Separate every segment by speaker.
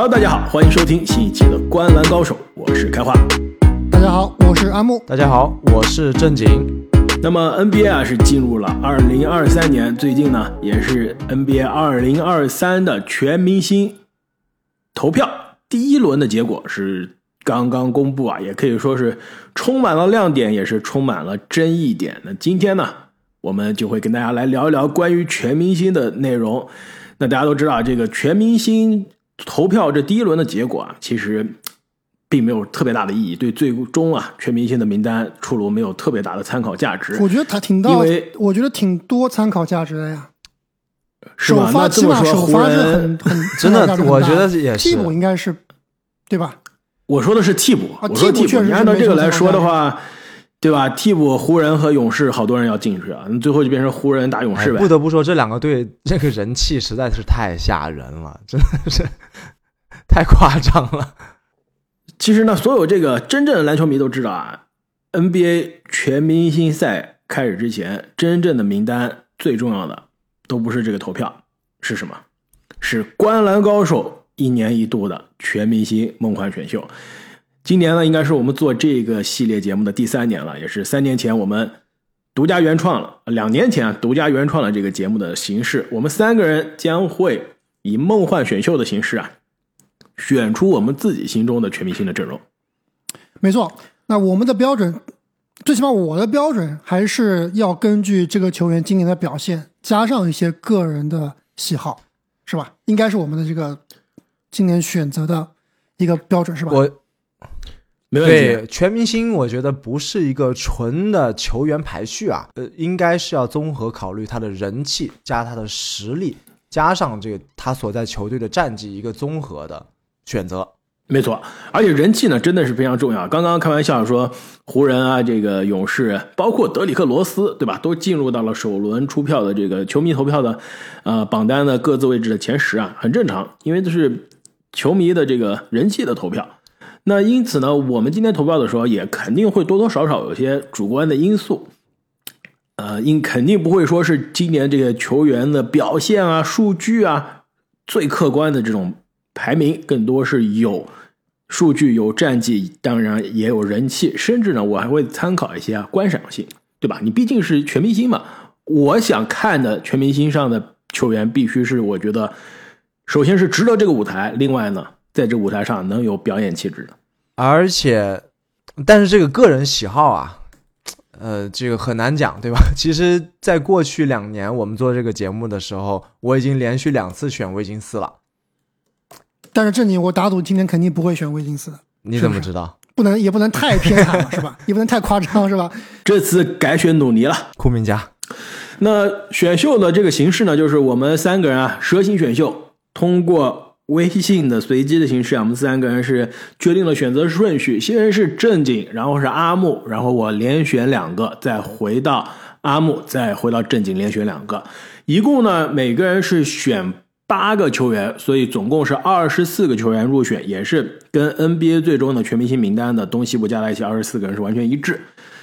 Speaker 1: Hello，大家好，欢迎收听新一期的《观篮高手》，我是开花。
Speaker 2: 大家好，我是阿木。
Speaker 3: 大家好，我是正经。
Speaker 1: 那么 NBA 啊是进入了二零二三年，最近呢也是 NBA 二零二三的全明星投票第一轮的结果是刚刚公布啊，也可以说是充满了亮点，也是充满了争议点。那今天呢，我们就会跟大家来聊一聊关于全明星的内容。那大家都知道，这个全明星投票这第一轮的结果啊，其实并没有特别大的意义，对最终啊全明星的名单出炉没有特别大的参考价值。
Speaker 2: 我觉得他挺到，
Speaker 1: 因为
Speaker 2: 我觉得挺多参考价值的呀。
Speaker 1: 是吧？
Speaker 2: 首发
Speaker 1: 那这么说，
Speaker 2: 起码首
Speaker 1: 湖
Speaker 2: 发是很
Speaker 1: 人，
Speaker 2: 很
Speaker 3: 真的我觉得也是
Speaker 2: 替补应该是对吧？
Speaker 1: 我说的是替补，
Speaker 2: 啊
Speaker 1: 我说替补。
Speaker 2: 替补
Speaker 1: 你按照这个来说的话，对吧？替补湖人和勇士好多人要进去啊，那最后就变成湖人打勇士呗。
Speaker 3: 哎不得不说，这两个队这个人气实在是太吓人了，真的是太夸张了。
Speaker 1: 其实呢，所有这个真正的篮球迷都知道啊，NBA 全明星赛开始之前，真正的名单最重要的都不是这个投票，是什么？是观篮高手一年一度的全明星梦幻选秀。今年呢，应该是我们做这个系列节目的第三年了，也是三年前我们独家原创了，两年前啊独家原创了这个节目的形式。我们三个人将会以梦幻选秀的形式啊，选出我们自己心中的全明星的阵容。
Speaker 2: 没错。那我们的标准，最起码我的标准还是要根据这个球员今年的表现，加上一些个人的喜好，是吧？应该是我们的这个今年选择的一个标准，是吧？
Speaker 3: 我
Speaker 1: 没问题
Speaker 3: 对，全明星，我觉得不是一个纯的球员排序啊，呃，应该是要综合考虑他的人气加他的实力，加上这个他所在球队的战绩一个综合的选择。
Speaker 1: 没错，而且人气呢真的是非常重要。刚刚开玩笑说，湖人啊，这个勇士，包括德里克罗斯，对吧，都进入到了首轮出票的这个球迷投票的呃榜单的各自位置的前十啊，很正常，因为这是球迷的这个人气的投票。那因此呢，我们今天投票的时候也肯定会多多少少有些主观的因素，呃，因肯定不会说是今年这个球员的表现啊、数据啊最客观的这种排名，更多是有数据、有战绩，当然也有人气，甚至呢，我还会参考一些观赏性，对吧？你毕竟是全明星嘛，我想看的全明星上的球员，必须是我觉得，首先是值得这个舞台，另外呢，在这舞台上能有表演气质的。
Speaker 3: 而且，但是这个个人喜好啊，呃，这个很难讲，对吧？其实，在过去两年我们做这个节目的时候，我已经连续两次选维金斯了。
Speaker 2: 但是正经，我打赌今天肯定不会选威金斯，
Speaker 3: 你怎么知道？
Speaker 2: 不能也不能太偏袒了，是吧？也不能太夸张，是吧？
Speaker 1: 这次改选努尼了。
Speaker 3: 库明加，
Speaker 1: 那选秀的这个形式呢，就是我们三个人啊，蛇形选秀，通过微信的随机的形式啊，我们三个人是决定了选择顺序，先是正经，然后是阿木，然后我连选两个，再回到阿木，再回到正经，连选两个，一共呢每个人是选八个球员，所以总共是二十四个球员入选，也是跟 NBA 最终的全明星名单的东西部加在一起二十四个人是完全一致。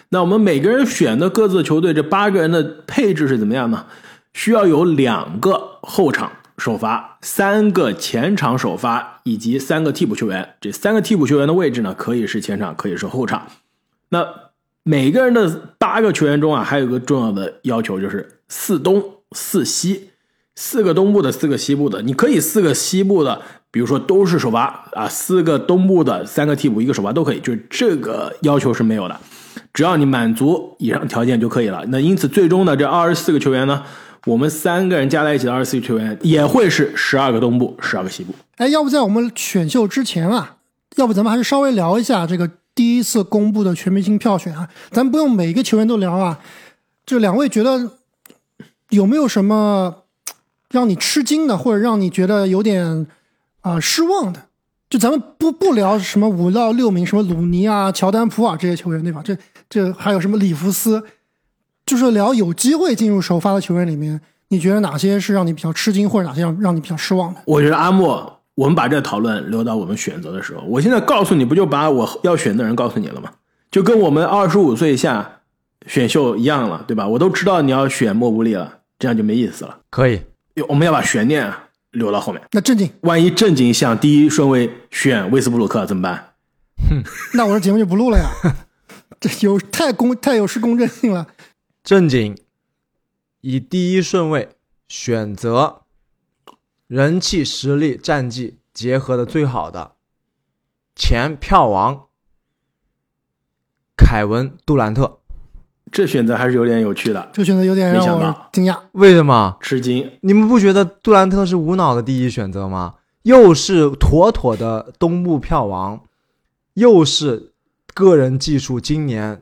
Speaker 1: 那我们每个人选的各自球队，这八个人的配置是怎么样呢？需要有两个后场首发，三个前场首发，以及三个替补球员。这三个替补球员的位置呢，可以是前场，可以是后场。那每个人的八个球员中啊，还有一个重要的要求，就是四东四西，四个东部的，四个西部的。你可以四个西部的，比如说都是首发啊，四个东部的，三个替补，一个首发都可以，就是这个要求是没有的。只要你满足以上条件就可以了。那因此，最终呢，这二十四个球员呢，我们三个人加在一起的二十四个球员也会是十二个东部，十二个西部。
Speaker 2: 哎，要不在我们选秀之前啊，要不咱们还是稍微聊一下这个第一次公布的全明星票选啊，咱不用每个球员都聊啊。就两位觉得有没有什么让你吃惊的，或者让你觉得有点啊、失望的？就咱们不不聊什么五到六名，什么鲁尼啊、乔丹、普尔这些球员，对吧？这这还有什么里弗斯，就是聊有机会进入首发的球员里面，你觉得哪些是让你比较吃惊，或者哪些让让你比较失望的？
Speaker 1: 我觉得阿莫，我们把这讨论留到我们选择的时候。我现在告诉你，不就把我要选的人告诉你了吗？就跟我们二十五岁以下选秀一样了，对吧？我都知道你要选莫布利了，这样就没意思了。
Speaker 3: 可以，
Speaker 1: 我们要把悬念啊留到后面。
Speaker 2: 那正经，
Speaker 1: 万一正经想第一顺位选威斯布鲁克怎么办？
Speaker 2: 那我这节目就不录了呀。这有太公太有失公正性了。
Speaker 3: 正经以第一顺位选择人气、实力、战绩结合的最好的前票王凯文·杜兰特。
Speaker 1: 这选择还是有点有趣的，
Speaker 2: 这选择有点让我惊讶。
Speaker 3: 为什么？
Speaker 1: 吃惊。
Speaker 3: 你们不觉得杜兰特是无脑的第一选择吗？又是妥妥的东部票王，又是个人技术，今年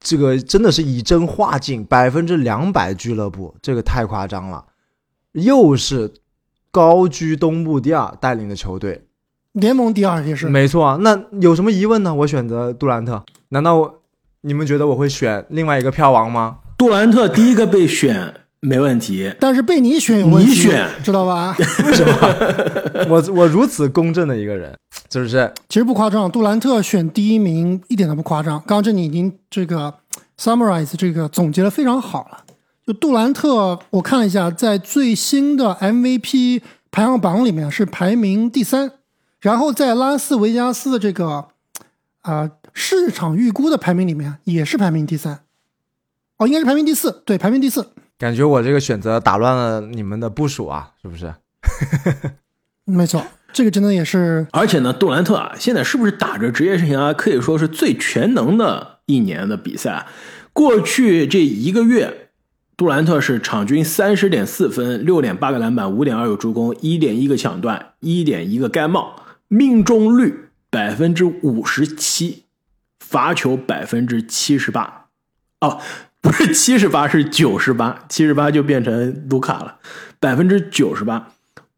Speaker 3: 这个真的是以真化境，百分之两百俱乐部，这个太夸张了。又是高居东部第二带领的球队，
Speaker 2: 联盟第二也是，
Speaker 3: 没错啊。那有什么疑问呢？我选择杜兰特，难道我你们觉得我会选另外一个票王吗？
Speaker 1: 杜兰特第一个被选没问题，
Speaker 2: 但是被你选有问题，
Speaker 1: 你选
Speaker 2: 知道吧？
Speaker 3: 为什么？我我如此公正的一个人，是不是？
Speaker 2: 其实不夸张，杜兰特选第一名一点都不夸张。刚刚这你已经这个 summarize 这个总结的非常好了。就杜兰特，我看了一下，在最新的 MVP 排行榜里面是排名第三，然后在拉斯维加斯的这个啊、呃市场预估的排名里面也是排名第三。哦，应该是排名第四，对，排名第四。
Speaker 3: 感觉我这个选择打乱了你们的部署啊，是不是？
Speaker 2: 没错，这个真的也是
Speaker 1: 而且呢，杜兰特啊，现在是不是打着职业生涯可以说是最全能的一年的比赛啊？过去这一个月，杜兰特是场均三十点四分、六点八个篮板、五点二个助攻、一点一个抢断、一点一个盖帽，命中率百分之五十七，罚球百分之七十八。哦，不是七十八，是九十八，七十八就变成卢卡了，百分之九十八，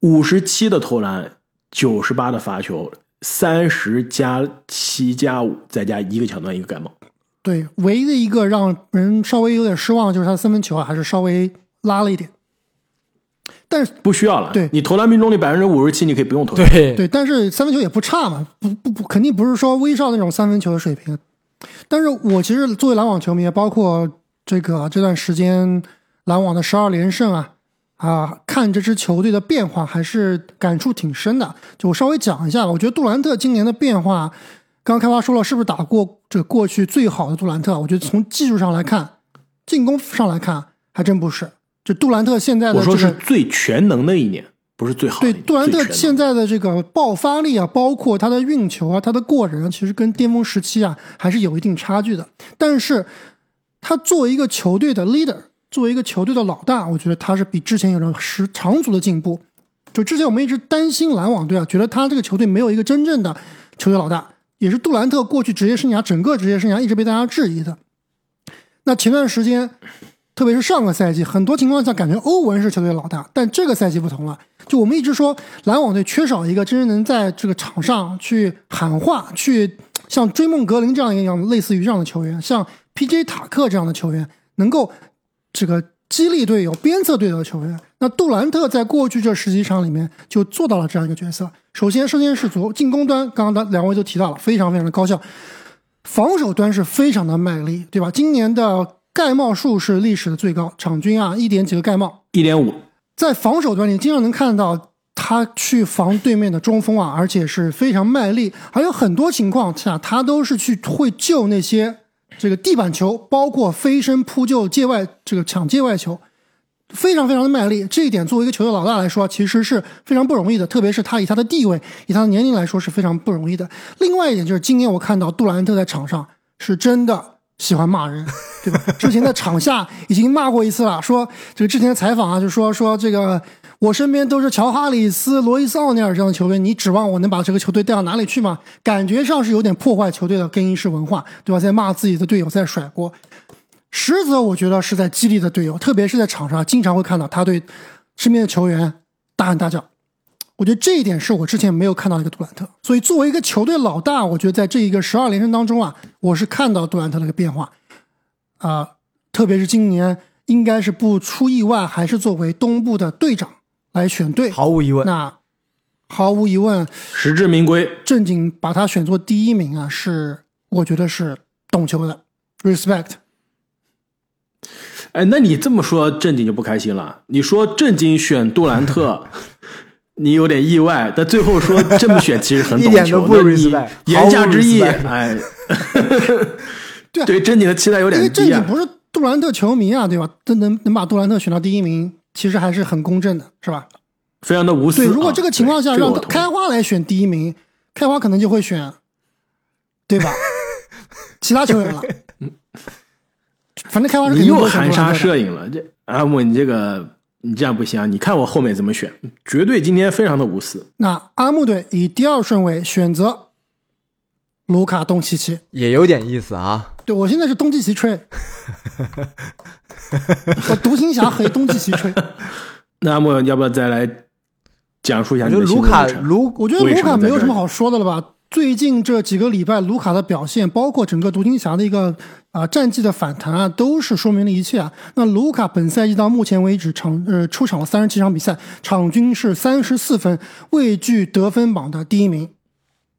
Speaker 1: 五十七的投篮，九十八的罚球，三十加七加五，再加一个抢断，一个盖帽。
Speaker 2: 对，唯一的一个让人稍微有点失望就是他三分球，还是稍微拉了一点。但是
Speaker 1: 不需要了，
Speaker 2: 对
Speaker 1: 你投篮命中率百分之五十七，你可以不用投。，
Speaker 3: 对
Speaker 2: 对，但是三分球也不差嘛，不不不，肯定不是说威少那种三分球的水平。但是我其实作为篮网球迷，包括这个这段时间篮网的十二连胜啊啊，看这支球队的变化还是感触挺深的。就我稍微讲一下吧，我觉得杜兰特今年的变化，刚刚开发说了，是不是打过这过去最好的杜兰特？我觉得从技术上来看，进攻上来看，还真不是。就杜兰特现在的
Speaker 1: 我说
Speaker 2: 这个
Speaker 1: 是最全能的一年，不是最好的。
Speaker 2: 对杜兰特现在的这个爆发力啊，包括他的运球啊，他的过人啊，其实跟巅峰时期啊还是有一定差距的。但是，他作为一个球队的 leader，作为一个球队的老大，我觉得他是比之前有着十长足的进步。就之前我们一直担心篮网队啊，觉得他这个球队没有一个真正的球队老大，也是杜兰特过去职业生涯整个职业生涯一直被大家质疑的。那前段时间，特别是上个赛季，很多情况下感觉欧文是球队老大，但这个赛季不同了。就我们一直说篮网队缺少一个真正能在这个场上去喊话、去像追梦格林这样一样类似于这样的球员，像 P.J. 塔克这样的球员，能够这个激励队友、鞭策队友的球员。那杜兰特在过去这十几场里面就做到了这样一个角色。首先，首先是左进攻端，刚刚两位都提到了，非常非常的高效。防守端是非常的卖力，对吧？今年的盖帽数是历史的最高，场均啊一点几个盖帽。
Speaker 1: 一点五，
Speaker 2: 在防守端，你经常能看到他去防对面的中锋啊，而且是非常卖力，还有很多情况下他都是去会救那些这个地板球，包括飞身扑救界外这个抢界外球，非常非常的卖力。这一点作为一个球队老大来说，其实是非常不容易的，特别是他以他的地位、以他的年龄来说是非常不容易的。另外一点就是，今年我看到杜兰特在场上是真的喜欢骂人，对吧？之前在场下已经骂过一次了，说这个之前的采访啊，就说说这个我身边都是乔哈里斯、罗伊斯奥尼尔这样的球员，你指望我能把这个球队带到哪里去吗？感觉上是有点破坏球队的更衣室文化，对吧？在骂自己的队友，在甩锅。实则我觉得是在激励的队友，特别是在场上，经常会看到他对身边的球员大喊大叫。我觉得这一点是我之前没有看到的一个杜兰特，所以作为一个球队老大，我觉得在这一个十二连胜当中啊，我是看到杜兰特的一个变化，啊、特别是今年应该是不出意外，还是作为东部的队长来选队，
Speaker 3: 毫无疑问。
Speaker 2: 那毫无疑问，
Speaker 1: 实至名归。
Speaker 2: 正经把他选做第一名啊，是我觉得是懂球的，respect。
Speaker 1: 哎，那你这么说，正经就不开心了。你说正经选杜兰特，你有点意外，但最后说这么选，其实很懂
Speaker 3: 一点都不
Speaker 1: 球。那你
Speaker 3: respect，
Speaker 1: 言下之意，哎，
Speaker 2: 对啊
Speaker 1: 对正经的期待有
Speaker 2: 因为
Speaker 1: 点低啊。
Speaker 2: 正经不是杜兰特球迷啊，对吧？能能能把杜兰特选到第一名，其实还是很公正的，是吧？
Speaker 1: 非常的无私。
Speaker 2: 对，如果
Speaker 1: 啊
Speaker 2: 这个情况下让开花来选第一名，开花可能就会选，对吧？其他球员了，反正开花是肯
Speaker 1: 你又含沙。射影了，这阿木，你这个你这样不行啊！你看我后面怎么选，绝对今天非常的无私。
Speaker 2: 那阿木队以第二顺位选择卢卡东契奇。
Speaker 3: 也有点意思啊。
Speaker 2: 对我现在是东契奇吹，我独行侠和东契奇吹。
Speaker 1: 那阿木要不要再来讲述一下
Speaker 3: 我
Speaker 1: 你的心
Speaker 3: 觉得卢卡卢
Speaker 2: 我觉得卢卡没有什么好说的了吧？最近这几个礼拜，卢卡的表现，包括整个独行侠的一个啊、战绩的反弹啊，都是说明了一切啊。那卢卡本赛季到目前为止场呃出场了三十七场比赛，场均是三十四分，位居得分榜的第一名，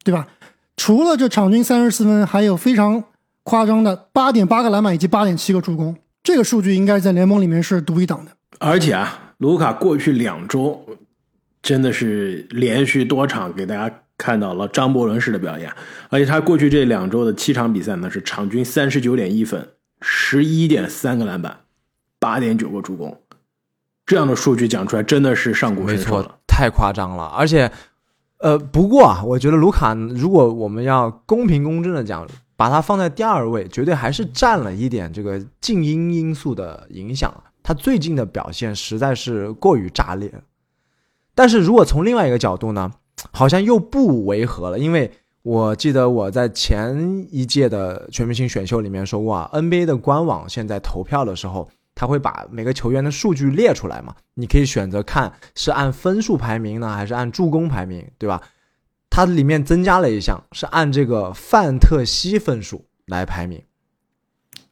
Speaker 2: 对吧？除了这场均三十四分，还有非常夸张的八点八个篮板以及八点七个助攻，这个数据应该在联盟里面是独一档的。
Speaker 1: 而且啊，卢卡过去两周真的是连续多场给大家看到了张伯伦式的表演，而且他过去这两周的七场比赛呢是场均三十九点一分，十一点三个篮板，八点九个助攻，这样的数据讲出来真的是上古
Speaker 3: 没
Speaker 1: 神兽了
Speaker 3: 错。，太夸张了。而且，呃，不过啊，我觉得卢卡，如果我们要公平公正的讲，把他放在第二位，绝对还是占了一点这个静音因素的影响。他最近的表现实在是过于炸裂。但是如果从另外一个角度呢，好像又不违和了，因为我记得我在前一届的全明星选秀里面说过啊，NBA 的官网现在投票的时候，他会把每个球员的数据列出来嘛，你可以选择看是按分数排名呢，还是按助攻排名，对吧？它里面增加了一项是按这个范特西分数来排名。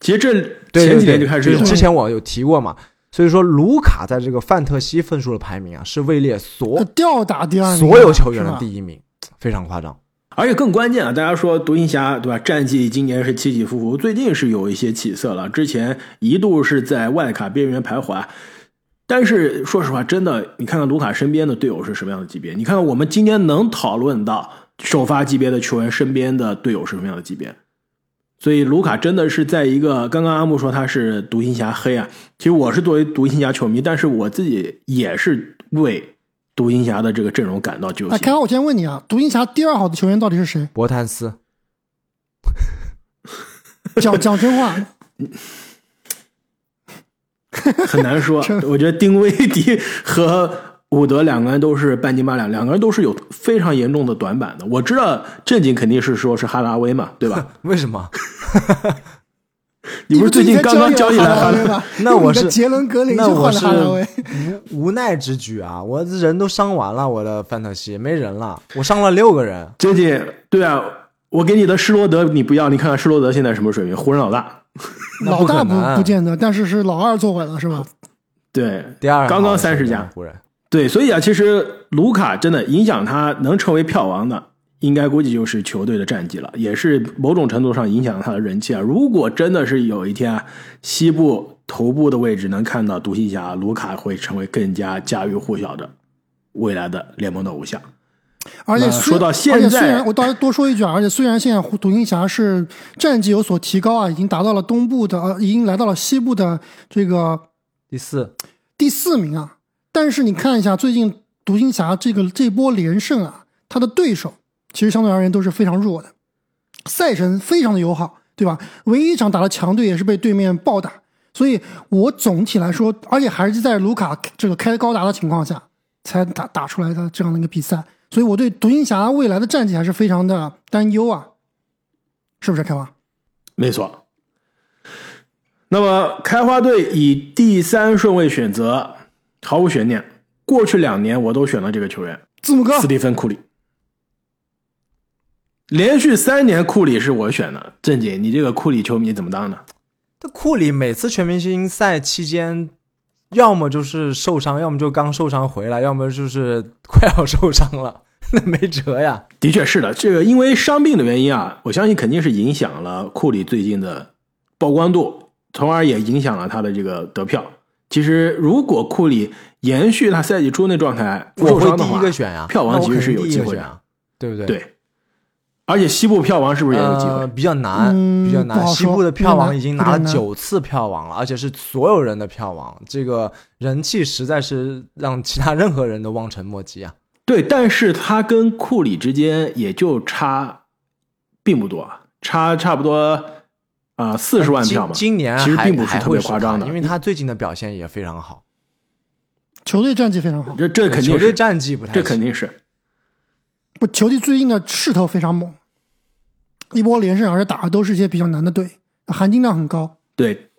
Speaker 1: 其实这
Speaker 3: 对
Speaker 1: 前几年就开始
Speaker 3: 之前我有提过嘛，所以说卢卡在这个范特西分数的排名啊，是位列所
Speaker 2: 呃吊打第二
Speaker 3: 所有球员的第一名，非常夸张。
Speaker 1: 而且更关键啊，大家说独行侠对吧？战绩今年是起起伏伏，最近是有一些起色了。之前一度是在外卡边缘徘徊啊，但是说实话，真的，你看看卢卡身边的队友是什么样的级别？你看看我们今天能讨论到首发级别的球员身边的队友是什么样的级别？所以卢卡真的是在一个刚刚阿木说他是独行侠黑啊，其实我是作为独行侠球迷，但是我自己也是为独行侠的这个阵容感到揪
Speaker 2: 哎，
Speaker 1: 心
Speaker 2: 开。华，我先问你啊，独行侠第二好的球员到底是谁？
Speaker 3: 博坦斯，
Speaker 2: 讲讲真话，
Speaker 1: 很难说。我觉得丁威迪和伍德两个人都是半斤八两，两个人都是有非常严重的短板的。我知道正经肯定是说是哈拉威嘛，对吧？
Speaker 3: 为什么？
Speaker 1: 你不是最近刚刚交易来哈拉？
Speaker 2: 威吗？
Speaker 3: 那我是
Speaker 2: 杰伦格林去换了
Speaker 3: 那我是
Speaker 2: 哈拉威。
Speaker 3: 无无奈之举啊！我人都伤完了，我的范特西没人了，我伤了六个人。
Speaker 1: 正经对啊，我给你的施罗德你不要，你看看施罗德现在什么水平？湖人老大。
Speaker 2: 老大不不见得，但是是老二坐稳了是吧？
Speaker 1: 对，
Speaker 3: 第二
Speaker 1: 刚刚
Speaker 3: 好的球员
Speaker 1: 30加
Speaker 3: 湖人，
Speaker 1: 对，所以啊，其实卢卡真的影响他能成为票王的，应该估计就是球队的战绩了，也是某种程度上影响他的人气啊。如果真的是有一天啊，西部头部的位置能看到独行侠，卢卡会成为更加家喻户晓的未来的联盟的偶像。
Speaker 2: 而且
Speaker 1: 说到现在
Speaker 2: 虽然我倒多说一句啊，而且虽然现在独行侠是战绩有所提高啊，已经达到了东部的呃，已经来到了西部的这个
Speaker 3: 第四，
Speaker 2: 第四名啊，但是你看一下最近独行侠这个这波连胜啊，他的对手其实相对而言都是非常弱的，赛程非常的友好，对吧？唯一一场打的强队也是被对面暴打，所以我总体来说，而且还是在卢卡这个开高达的情况下才打打出来的这样的一个比赛，所以我对独行侠未来的战绩还是非常的担忧啊，是不是开花？
Speaker 1: 没错。那么开花队以第三顺位选择，毫无悬念。过去两年我都选了这个球员，
Speaker 2: 字母哥
Speaker 1: 斯蒂芬库里。连续三年库里是我选的，正经，你这个库里球迷怎么当的？
Speaker 3: 这库里每次全明星赛期间，要么就是受伤，要么就刚受伤回来，要么就是 快要受伤了，那没辙呀。
Speaker 1: 的确是的，这个因为伤病的原因啊，我相信肯定是影响了库里最近的曝光度，从而也影响了他的这个得票。其实，如果库里延续他赛季初那状态，不
Speaker 3: 我会第
Speaker 1: 受伤的话，
Speaker 3: 一个选呀，
Speaker 1: 票王其实是有机会的。
Speaker 3: 对不对？
Speaker 1: 对，而且西部票王是不是也有机会？
Speaker 3: 呃，比较难，
Speaker 2: 嗯
Speaker 3: 比较难。西部的票王已经拿了九次票王了，而且是所有人的票王，这个人气实在是让其他任何人都望尘莫及啊。
Speaker 1: 对，但是他跟库里之间也就差并不多，啊差差不多啊四十万票嘛。
Speaker 3: 今今年
Speaker 1: 其实
Speaker 3: 还
Speaker 1: 并不是特别夸张的
Speaker 3: 因为他最近的表现也非常好，
Speaker 2: 球队战绩非常好，
Speaker 1: 这这肯定
Speaker 3: 球队
Speaker 1: 是，
Speaker 3: 战绩不太行
Speaker 1: 这肯定是。
Speaker 2: 不，球队最近的势头非常猛，一波连胜，而且打的都是一些比较难的队，含金量很高。
Speaker 1: 对，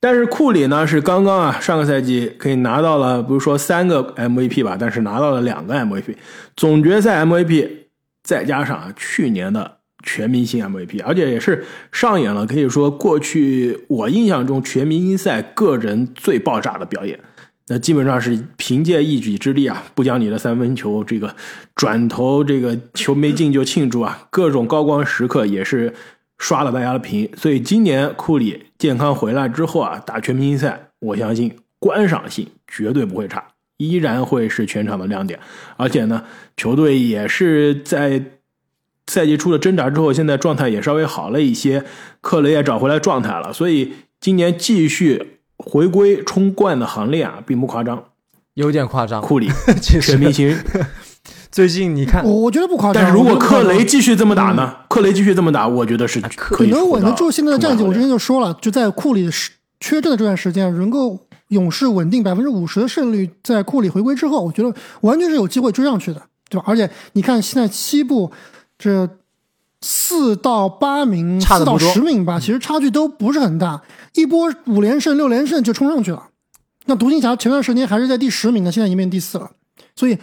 Speaker 1: 但是库里呢是刚刚啊上个赛季可以拿到了，不是说三个 MVP 吧，但是拿到了两个 MVP，总决赛 MVP，再加上啊去年的全明星 MVP，而且也是上演了可以说过去我印象中全明星赛个人最爆炸的表演。那基本上是凭借一己之力啊，不讲你的三分球这个转头这个球没进就庆祝啊，各种高光时刻也是刷了大家的屏。所以今年库里健康回来之后啊，打全明星赛，我相信观赏性绝对不会差，依然会是全场的亮点。而且呢，球队也是在赛季初的挣扎之后，现在状态也稍微好了一些，克雷也找回来状态了，所以今年继续回归冲冠的行列啊，并不夸张。
Speaker 3: 有点夸张。
Speaker 1: 库里
Speaker 3: 其实
Speaker 1: 全明星，
Speaker 3: 最近你看
Speaker 2: 我，我觉得不夸张。
Speaker 1: 但是如果克雷继续这么打呢？克雷继续这么打，我觉得是可以
Speaker 2: 能稳得住现在的战绩。我之前就说了，就在库里时缺阵的这段时间，能够勇士稳定百分之五十的胜率，在库里回归之后，我觉得完全是有机会追上去的，对吧？而且你看现在西部这四到八名、四到十名吧，其实差距都不是很大，一波五连胜、六连胜就冲上去了。那独行侠前段时间还是在第十名呢，现在已经变第四了，所以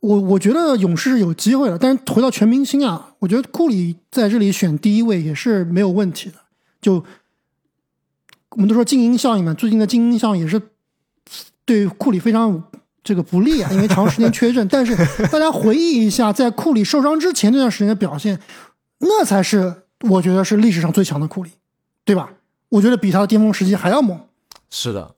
Speaker 2: 我我觉得勇士是有机会的。但是回到全明星啊，我觉得库里在这里选第一位也是没有问题的。就我们都说静音效应嘛，最近的静音效应也是对库里非常这个不利啊，因为长时间缺阵。但是大家回忆一下，在库里受伤之前那段时间的表现，那才是我觉得是历史上最强的库里，对吧？我觉得比他的巅峰时期还要猛，
Speaker 3: 是的，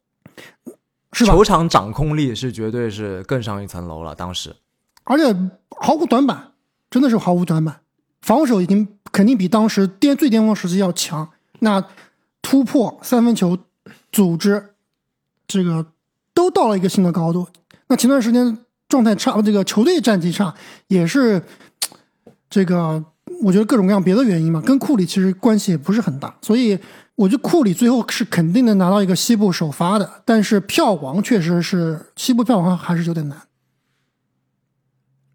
Speaker 2: 是吧？
Speaker 3: 球场掌控力是绝对是更上一层楼了。当时
Speaker 2: 而且毫无短板，真的是毫无短板。防守已经肯定比当时巅最巅峰时期要强。那突破、三分球、组织，这个都到了一个新的高度。那前段时间状态差，这个球队战绩差，也是这个我觉得各种各样别的原因嘛，跟库里其实关系也不是很大。所以我觉得库里最后是肯定能拿到一个西部首发的，但是票王确实是西部票王还是有点难。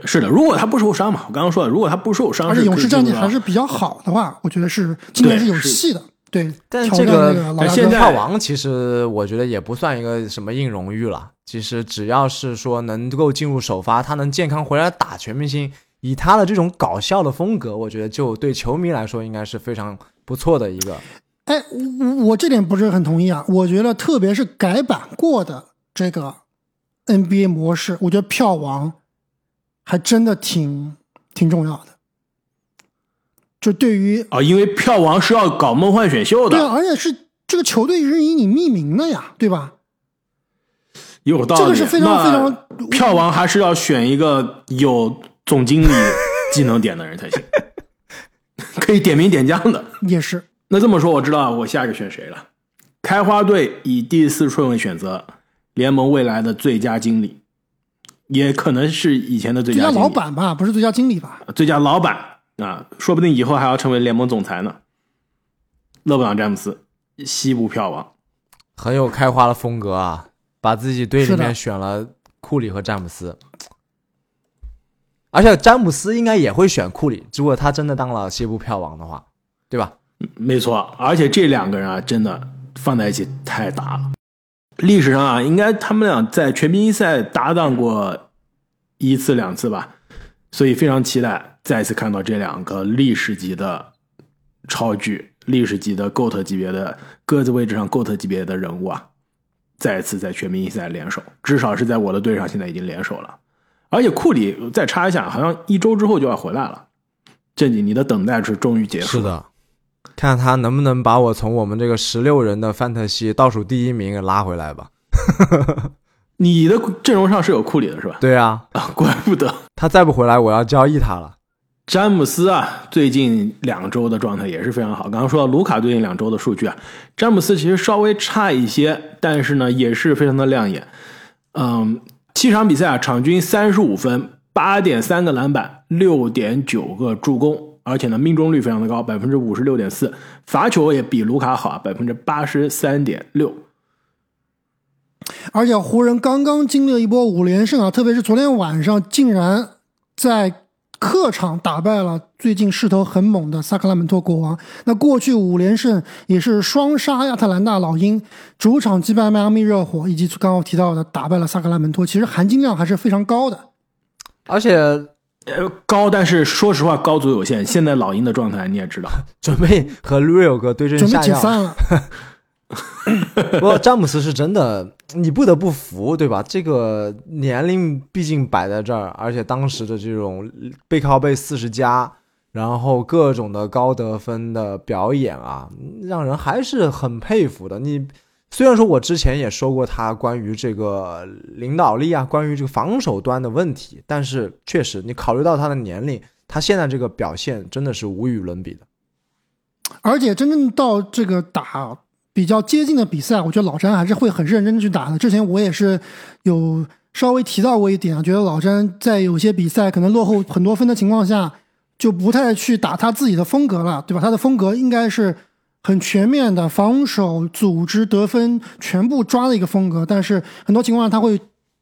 Speaker 1: 是的，如果他不受伤嘛，我刚刚说了，如果他不受伤，
Speaker 2: 而且勇士战绩还是比较好的话，我觉得是今年是有戏的。对，
Speaker 3: 但这个
Speaker 2: 这个
Speaker 1: 现在
Speaker 3: 票王其实我觉得也不算一个什么硬荣誉了。其实只要是说能够进入首发，他能健康回来打全明星，以他的这种搞笑的风格，我觉得就对球迷来说应该是非常不错的一个。
Speaker 2: 哎，我我这点不是很同意啊。我觉得特别是改版过的这个 NBA 模式，我觉得票王还真的挺挺重要的。就对于
Speaker 1: 啊，因为票王是要搞梦幻选秀的
Speaker 2: 对啊，而且是这个球队是以你命名的呀，对吧？
Speaker 1: 有道理。
Speaker 2: 这个是非常非常
Speaker 1: 那票王还是要选一个有总经理技能点的人才行，可以点名点将的。
Speaker 2: 也是
Speaker 1: 那这么说，我知道我下一个选谁了。开花队以第四顺位选择联盟未来的最佳经理，也可能是以前的最
Speaker 2: 最佳老板吧，不是最佳经理吧？
Speaker 1: 最佳老板啊，说不定以后还要成为联盟总裁呢。勒布朗詹姆斯，西部票王，
Speaker 3: 很有开花的风格啊，把自己队里面选了库里和詹姆斯，而且詹姆斯应该也会选库里，如果他真的当了西部票王的话，对吧？
Speaker 1: 没错。而且这两个人啊，真的放在一起太搭了。历史上啊，应该他们俩在全明星赛搭档过一次两次吧，所以非常期待再次看到这两个历史级的超巨、历史级的 GOAT 级别的各自位置上 GOAT 级别的人物啊，再次在全明星赛联手，至少是在我的队上现在已经联手了。而且库里再插一下，好像一周之后就要回来了。正经，你的等待是终于结束了。
Speaker 3: 是的，看他能不能把我从我们这个十六人的范特西倒数第一名给拉回来吧。
Speaker 1: 你的阵容上是有库里的是吧？
Speaker 3: 对啊，
Speaker 1: 啊，怪不得
Speaker 3: 他再不回来，我要交易他了。
Speaker 1: 詹姆斯啊，最近两周的状态也是非常好。刚刚说到卢卡最近两周的数据啊，詹姆斯其实稍微差一些，但是呢也是非常的亮眼。嗯，七场比赛啊，场均三十五分，八点三个篮板，六点九个助攻，而且呢命中率非常的高，百分之五十六点四，罚球也比卢卡好啊，百分之八十三点六。
Speaker 2: 而且湖人刚刚经历了一波五连胜啊，特别是昨天晚上竟然在客场打败了最近势头很猛的萨克拉门托国王。那过去五连胜也是双杀亚特兰大老鹰，主场击败迈阿密热火，以及刚刚我提到的打败了萨克拉门托，其实含金量还是非常高的。
Speaker 3: 而且
Speaker 1: 呃，高，但是说实话高足有限。现在老鹰的状态你也知道，
Speaker 3: 准备和 Real 哥对阵
Speaker 2: 准备
Speaker 3: 下药。
Speaker 2: 解散了。
Speaker 3: 不过詹姆斯是真的，你不得不服，对吧？这个年龄毕竟摆在这儿，而且当时的这种背靠背四十加，然后各种的高得分的表演啊，让人还是很佩服的。你虽然说我之前也说过他关于这个领导力啊，关于这个防守端的问题，但是确实你考虑到他的年龄，他现在这个表现真的是无与伦比的。
Speaker 2: 而且真正到这个打比较接近的比赛，我觉得老詹还是会很认真去打的。之前我也是有稍微提到过一点啊，觉得老詹在有些比赛可能落后很多分的情况下，就不太去打他自己的风格了，对吧？他的风格应该是很全面的防守、组织、得分全部抓的一个风格，但是很多情况下他会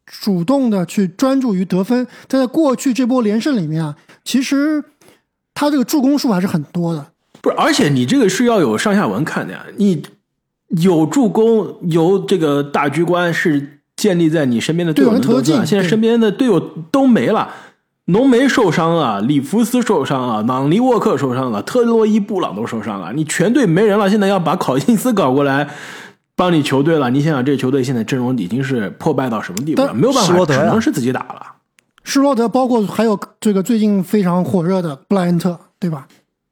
Speaker 2: 主动的去专注于得分。但在过去这波连胜里面啊，其实他这个助攻数还是很多的。
Speaker 1: 不是，而且你这个是要有上下文看的呀。你有助攻，有这个大局观，是建立在你身边的队友能得分啊。
Speaker 2: 队友能投进
Speaker 1: 现在身边的队友都没了，浓眉受伤了，里弗斯受伤了，朗尼沃克受伤了，特洛伊布朗都受伤了，你全队没人了。现在要把考辛斯搞过来帮你球队了，你想想这球队现在阵容已经是破败到什么地步了？没有办法，只能是自己打了。
Speaker 2: 施罗德，包括还有这个最近非常火热的布莱恩特，对吧？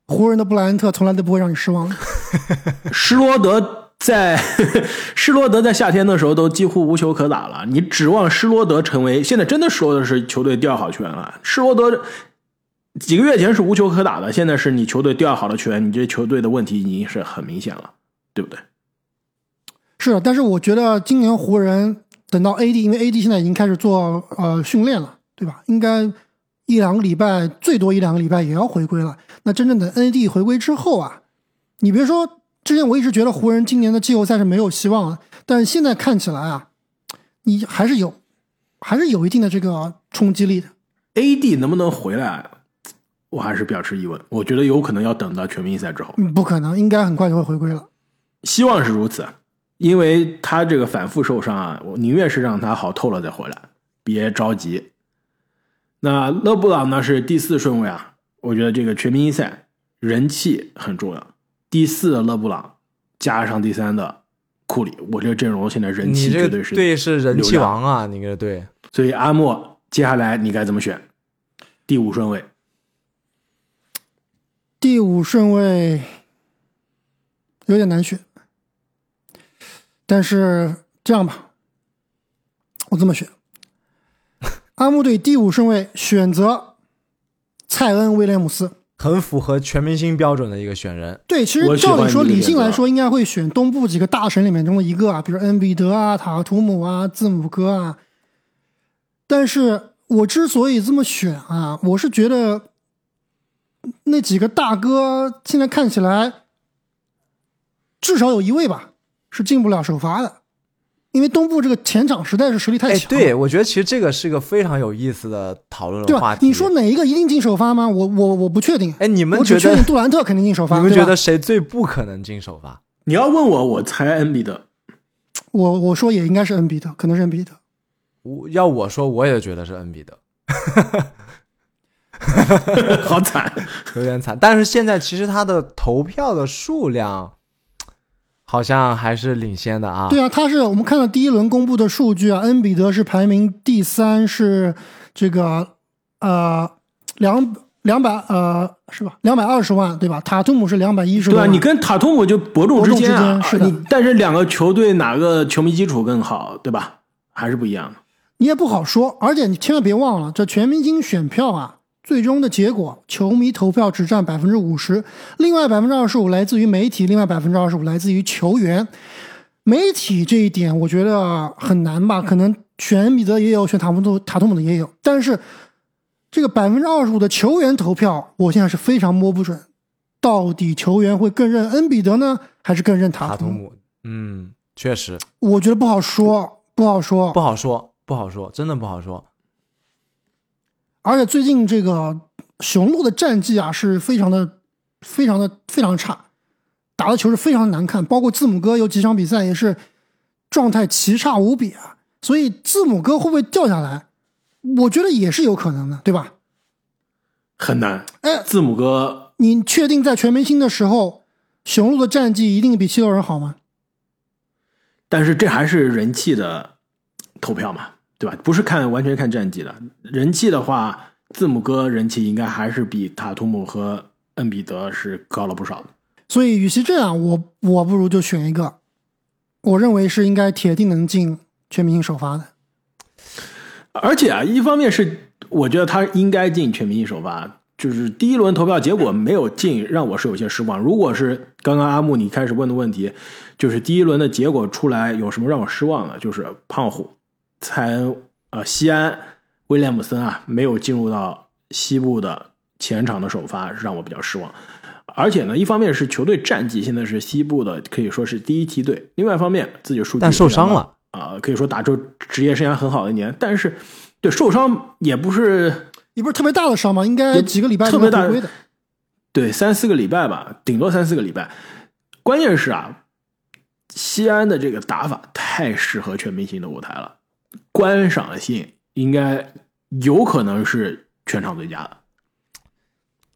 Speaker 2: 湖人的布莱恩特从来都不会让你失望的。
Speaker 1: 施罗德在 施罗德在夏天的时候都几乎无球可打了，你指望施罗德成为现在真的说的是球队第二好球员了。施罗德几个月前是无球可打的，现在是你球队第二好的球员，你这球队的问题已经是很明显了，对不对？
Speaker 2: 是的，但是我觉得今年湖人等到 AD，因为 AD 现在已经开始做呃训练了，对吧？应该一两个礼拜，最多一两个礼拜也要回归了。那真正的 AD 回归之后啊，你别说，之前我一直觉得湖人今年的季后赛是没有希望啊，但是现在看起来啊，你还是有，还是有一定的这个冲击力的。
Speaker 1: AD 能不能回来，我还是表示疑问。我觉得有可能要等到全明星赛之后，
Speaker 2: 嗯，不可能，应该很快就会回归了。
Speaker 1: 希望是如此，因为他这个反复受伤啊，我宁愿是让他好透了再回来，别着急。那勒布朗呢是第四顺位啊，我觉得这个全明星赛人气很重要。第四的勒布朗加上第三的库里，我这个阵容现在人气绝对是
Speaker 3: 对是人气王啊，你这个队。
Speaker 1: 所以阿莫接下来你该怎么选？第五顺位，
Speaker 2: 第五顺位有点难选，但是这样吧，我这么选：阿木队第五顺位选择蔡恩·威廉姆斯。
Speaker 3: 很符合全明星标准的一个选人。
Speaker 2: 对，其实照理说，理性来说，应该会选东部几个大神里面中的一个啊，比如恩比德啊、塔图姆啊、字母哥啊。但是我之所以这么选啊，我是觉得那几个大哥现在看起来至少有一位吧是进不了首发的，因为东部这个前场实在是实力太
Speaker 3: 哎，
Speaker 2: 强了。
Speaker 3: 对，我觉得其实这个是个非常有意思的讨论？的话题。
Speaker 2: 你说哪一个一定进首发吗？我我我不确定。
Speaker 3: 哎，你们
Speaker 2: 我
Speaker 3: 觉得
Speaker 2: 只确定杜兰特肯定进首发。
Speaker 3: 你们觉得谁最不可能进首发？
Speaker 1: 你要问我，我猜恩比德。
Speaker 2: 我我说也应该是恩比德，可能是恩比德。
Speaker 3: 我要我说，我也觉得是恩比德，
Speaker 1: 好惨，
Speaker 3: 有点惨。但是现在其实他的投票的数量好像还是领先的啊。
Speaker 2: 对啊，他是我们看到第一轮公布的数据啊，恩比德是排名第三，是这个呃两两百呃是吧？两百二十万对吧？塔图姆是两百一十
Speaker 1: 万对
Speaker 2: 啊？
Speaker 1: 你跟塔图姆就伯仲之间啊
Speaker 2: 仲之间，是的
Speaker 1: 你但是两个球队哪个球迷基础更好，对吧？还是不一样的。
Speaker 2: 你也不好说，而且你千万别忘了，这全明星选票啊，最终的结果，球迷投票只占百分之五十，另外百分之二十五来自于媒体，另外百分之二十五来自于球员。媒体这一点我觉得很难吧，可能选恩比德也有，选塔图姆塔图姆的也有，但是这个百分之二十五的球员投票，我现在是非常摸不准，到底球员会更认恩比德呢，还是更认？塔图姆，
Speaker 3: 嗯，确实
Speaker 2: 我觉得不好说，不好说，
Speaker 3: 不好说，不好说，真的不好说。
Speaker 2: 而且最近这个雄鹿的战绩啊是非常的、非常的、非常差，打的球是非常难看，包括字母哥有几场比赛也是状态奇差无比啊。所以字母哥会不会掉下来？我觉得也是有可能的，对吧？
Speaker 1: 很难。
Speaker 2: 哎，
Speaker 1: 字母哥
Speaker 2: 你确定在全明星的时候，雄鹿的战绩一定比七六人好吗？
Speaker 1: 但是这还是人气的投票嘛，对吧？不是看完全看战绩的。人气的话，字母哥人气应该还是比塔图姆和恩比德是高了不少的。
Speaker 2: 所以与其这样，我我不如就选一个，我认为是应该铁定能进全明星首发的。
Speaker 1: 而且啊，一方面是我觉得他应该进全明星首发，就是第一轮投票结果没有进，让我是有些失望。如果是刚刚阿木你开始问的问题，就是第一轮的结果出来有什么让我失望的？就是胖虎、蔡恩、呃西安、威廉姆森啊，没有进入到西部的前场的首发，让我比较失望。而且呢，一方面是球队战绩现在是西部的可以说是第一梯队，另外一方面自己的数据
Speaker 3: 但受伤了
Speaker 1: 啊、可以说打出职业生涯很好的一年，但是对受伤也不是
Speaker 2: 也不是特别大的伤嘛，应该
Speaker 1: 也
Speaker 2: 几个礼拜
Speaker 1: 特别大
Speaker 2: 的。
Speaker 1: 对三四个礼拜吧，顶多三四个礼拜。关键是啊，西安的这个打法太适合全明星的舞台了，观赏性应该有可能是全场最佳的。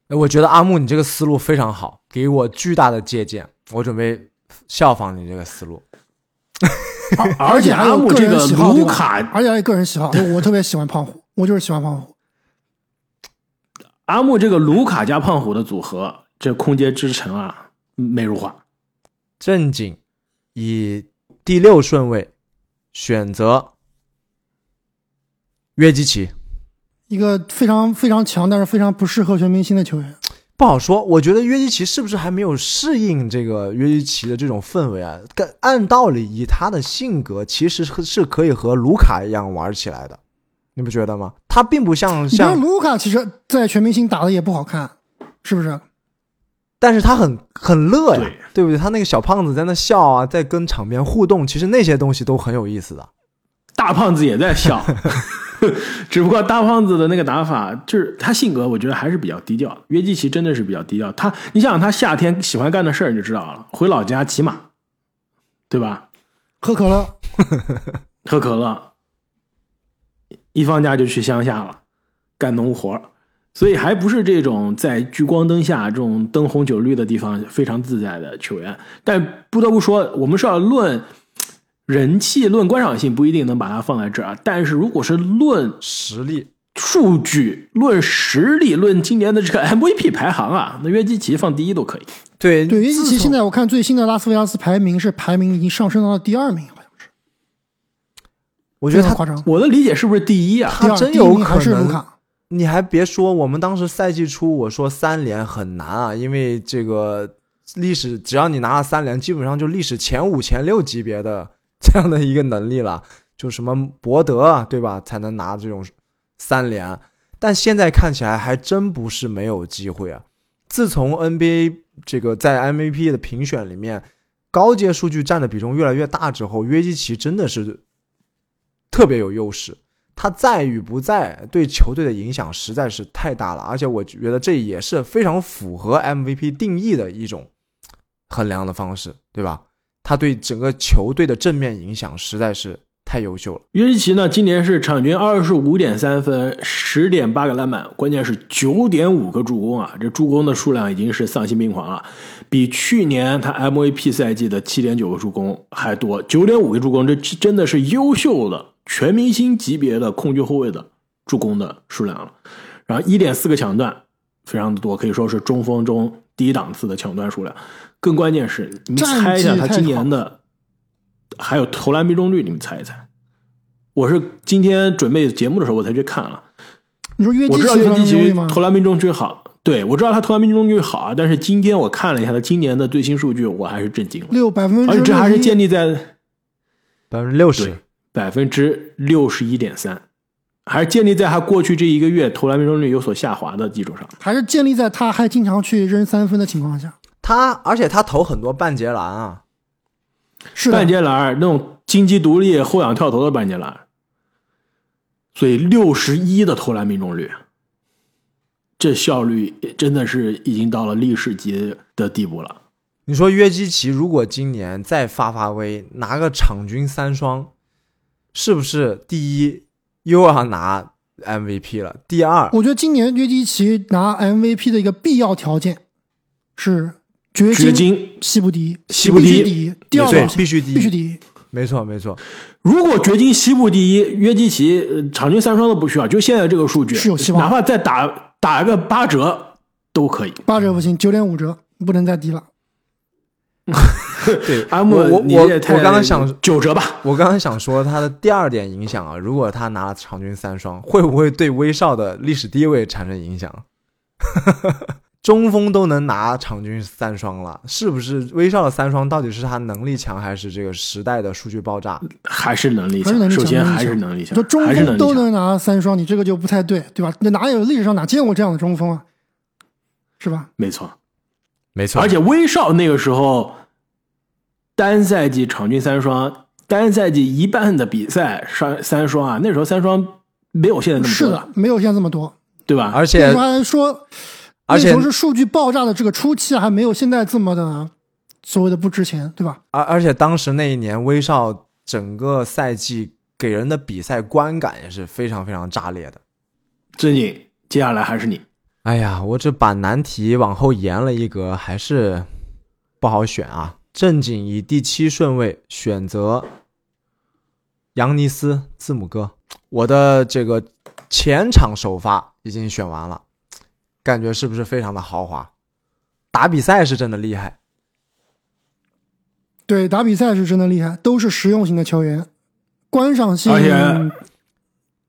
Speaker 3: 哎我觉得阿木你这个思路非常好，给我巨大的借鉴，我准备效仿你这个思路。
Speaker 1: 而且阿木这个卢卡
Speaker 2: 而且还有个人喜好，我特别喜欢胖虎，我就是喜欢胖虎。
Speaker 1: 阿木这个卢卡加胖虎的组合，这空间之城啊，美如画。
Speaker 3: 正经以第六顺位选择约基奇，
Speaker 2: 一个非常非常强，但是非常不适合全明星的球员。
Speaker 3: 不好说。我觉得约基奇是不是还没有适应这个约基奇的这种氛围啊？跟按道理，以他的性格，其实是是可以和卢卡一样玩起来的，你不觉得吗？他并不像像，
Speaker 2: 卢卡，其实在全明星打的也不好看，是不是？
Speaker 3: 但是他很很乐呀，
Speaker 1: 对
Speaker 3: 对不对？他那个小胖子在那笑啊，在跟场边互动，其实那些东西都很有意思的。
Speaker 1: 大胖子也在笑，只不过大胖子的那个打法，就是他性格，我觉得还是比较低调的。约基奇真的是比较低调。他，你想想他夏天喜欢干的事儿，你就知道了，回老家骑马，对吧？
Speaker 2: 喝可乐，
Speaker 1: 喝可乐，一放假就去乡下了，干农活所以还不是这种在聚光灯下、这种灯红酒绿的地方非常自在的球员。但不得不说，我们是要论人气、论观赏性，不一定能把它放在这儿。但是如果是论
Speaker 3: 实力
Speaker 1: 数据、论实力、论今年的这个 MVP 排行啊，那约基奇放第一都可以。
Speaker 3: 对
Speaker 2: 对，约基奇现在我看最新的拉斯维加斯排名是排名已经上升到了第二名，好像是，
Speaker 3: 我觉得他
Speaker 2: 夸张。
Speaker 1: 我的理解是不是第一啊？
Speaker 3: 他
Speaker 2: 第二
Speaker 3: 真有可
Speaker 2: 第一名还是卢
Speaker 3: 能
Speaker 2: 卡，
Speaker 3: 你还别说，我们当时赛季初我说三连很难啊，因为这个历史只要你拿了三连，基本上就历史前五、前六级别的这样的一个能力了，就什么博德啊，对吧，才能拿这种三连。但现在看起来还真不是没有机会啊！自从 NBA 这个在 MVP 的评选里面高阶数据占的比重越来越大之后，约基奇真的是特别有优势。他在与不在对球队的影响实在是太大了，而且我觉得这也是非常符合 MVP 定义的一种衡量的方式，对吧？他对整个球队的正面影响实在是太优秀了。
Speaker 1: 约基奇呢，今年是场均二十五点三分，十点八个篮板，关键是九点五个助攻啊！这助攻的数量已经是丧心病狂了，比去年他 MVP 赛季的七点九个助攻还多。九点五个助攻，这真的是优秀的全明星级别的控球后卫的助攻的数量了。然后一点四个抢断，非常的多，可以说是中锋中低档次的抢断数量。更关键是，你们猜一下他今年的还有投篮命中率，你们猜一猜？我是今天准备节目的时候我才去看了，
Speaker 2: 你说约
Speaker 1: 我知道
Speaker 2: 基奇投篮
Speaker 1: 约基奇
Speaker 2: 命中率吗？
Speaker 1: 投篮命中率好，对我知道他投篮命中率好啊，但是今天我看了一下他今年的最新数据，我还是震惊了，
Speaker 2: 六百分之
Speaker 1: 而且这还是建
Speaker 2: 立
Speaker 1: 立在
Speaker 3: 百分之六十。
Speaker 1: 对，百分之六十一点三，还是建立在他过去这一个月投篮命中率有所下滑的基础上。
Speaker 2: 还是建立在他还经常去扔三分的情况下。
Speaker 3: 他而且他投很多半截篮啊，
Speaker 2: 是
Speaker 1: 半，截篮儿那种金鸡独立、后仰跳投的半截篮，所以六十一的投篮命中率，这效率真的是已经到了历史级的地步了。
Speaker 3: 你说约基奇如果今年再发发威，拿个场均三双，是不是第一又要拿 MVP 了？第二，
Speaker 2: 我觉得今年约基奇拿 MVP 的一个必要条件是掘
Speaker 1: 掘金，
Speaker 2: 西部第一，
Speaker 1: 西部第一
Speaker 2: 第二个
Speaker 3: 必须第一
Speaker 2: 必须第一。
Speaker 3: 没错没错，
Speaker 1: 如果掘金西部第一，约基奇呃场均三双都不需要，就现在这个数据
Speaker 2: 是有希望
Speaker 1: 哪怕再打打个八折都可以。
Speaker 2: 八折不行，九点五折不能再低了。
Speaker 3: 对，
Speaker 1: 阿木，
Speaker 3: 我我我刚刚想
Speaker 1: 九折吧，
Speaker 3: 我刚刚想说他的第二点影响啊，如果他拿了场均三双，会不会对威少的历史地位产生影响？中锋都能拿场均三双了，是不是威少的三双到底是他能力强，还是这个时代的数据爆炸？
Speaker 1: 还是能力强。
Speaker 2: 还是能力强
Speaker 1: 首先还是能力强，
Speaker 2: 就中。锋都能拿三双，你这个就不太对，对吧？那哪有历史上哪见过这样的中锋啊？是吧？
Speaker 1: 没错，
Speaker 3: 没错
Speaker 1: 而且威少那个时候单赛季场均三双，单赛季一半的比赛上三双啊，那时候三双没有现在那么多是
Speaker 2: 的，没有现在这么多。
Speaker 1: 对吧？
Speaker 3: 而且
Speaker 2: 那时候还说，
Speaker 3: 而且
Speaker 2: 那时候是数据爆炸的这个初期，还没有现在这么的所谓的不值钱，对吧？
Speaker 3: 而而且当时那一年威少整个赛季给人的比赛观感也是非常非常炸裂的。
Speaker 1: 正经，接下来还是你。
Speaker 3: 哎呀，我这把难题往后延了一格，还是不好选啊。正经以第七顺位选择杨尼斯字母哥，我的这个前场首发已经选完了，感觉是不是非常的豪华？打比赛是真的厉害，
Speaker 2: 对，打比赛是真的厉害，都是实用型的球员，观赏性
Speaker 1: 而且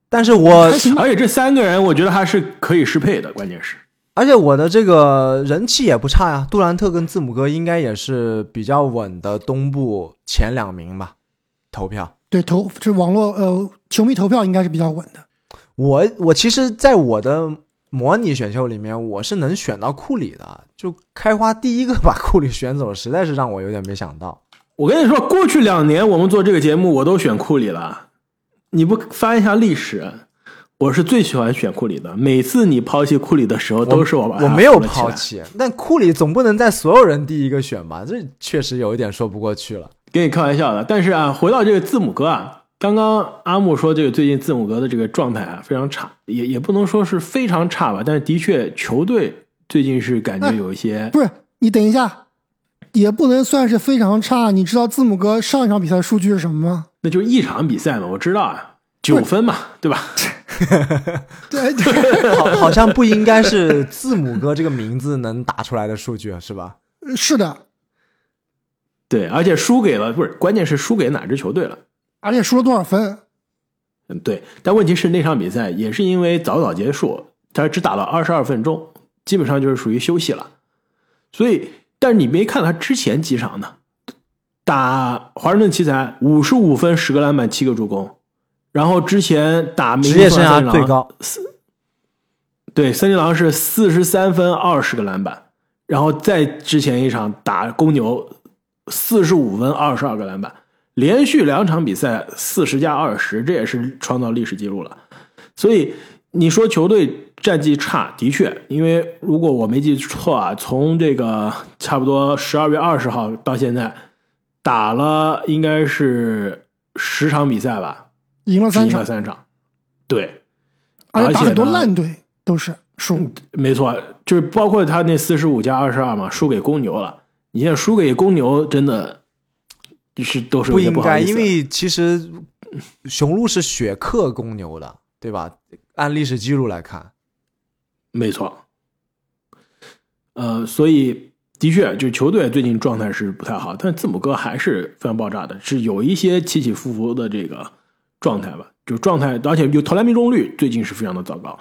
Speaker 3: 但是我。
Speaker 1: 而且这三个人，我觉得还是可以适配的，关键是。
Speaker 3: 而且我的这个人气也不差呀，杜兰特跟字母哥应该也是比较稳的东部前两名吧，投票。
Speaker 2: 对投这网络呃球迷投票应该是比较稳的。
Speaker 3: 我我其实，在我的模拟选秀里面，我是能选到库里的，就开花第一个把库里选走，实在是让我有点没想到。
Speaker 1: 我跟你说，过去两年我们做这个节目，我都选库里了。你不翻一下历史，我是最喜欢选库里的。每次你抛弃库里的时候，都是我
Speaker 3: 我没有抛。弃，但库里总不能在所有人第一个选吧？这确实有一点说不过去了。
Speaker 1: 跟你开玩笑的。但是啊，回到这个字母哥啊，刚刚阿木说这个最近字母哥的这个状态啊非常差，也也不能说是非常差吧，但是的确球队最近是感觉有一些
Speaker 2: 不是你等一下，也不能算是非常差。你知道字母哥上一场比赛数据是什么吗？
Speaker 1: 那就是一场比赛嘛，我知道啊，九分嘛，对吧？
Speaker 2: 对对，
Speaker 3: 好，好像不应该是字母哥这个名字能打出来的数据，是吧？
Speaker 2: 是的，
Speaker 1: 对，而且输给了不是，关键是输给哪支球队了？
Speaker 2: 而且输了多少分？
Speaker 1: 嗯，对。但问题是那场比赛也是因为早早结束，他只打了二十二分钟，基本上就是属于休息了。所以，但是你没看他之前几场呢？打华盛顿奇才五十五分、十个篮板、七个助攻，然后之前打明
Speaker 3: 职业生涯最高，
Speaker 1: 对，森林狼是四十三分二十个篮板，然后再之前一场打公牛，四十五分二十二个篮板，连续两场比赛四十加二十，这也是创造历史记录了。所以你说球队战绩差，的确，因为如果我没记错啊，从这个差不多十二月二十号到现在，打了应该是十场比赛吧，只
Speaker 2: 赢了三场，
Speaker 1: 赢了三场，对。
Speaker 2: 而且打很多烂队都是输。
Speaker 1: 没错，就是包括他那四十五加二十二嘛，输给公牛了。你现在输给公牛，真的是都是有
Speaker 3: 不应该，因为其实雄鹿是血克公牛的，对吧？按历史记录来看，
Speaker 1: 没错，呃，所以的确，就球队最近状态是不太好，但字母哥还是非常爆炸的，是有一些起起伏伏的这个状态吧，就状态，而且就投篮命中率最近是非常的糟糕。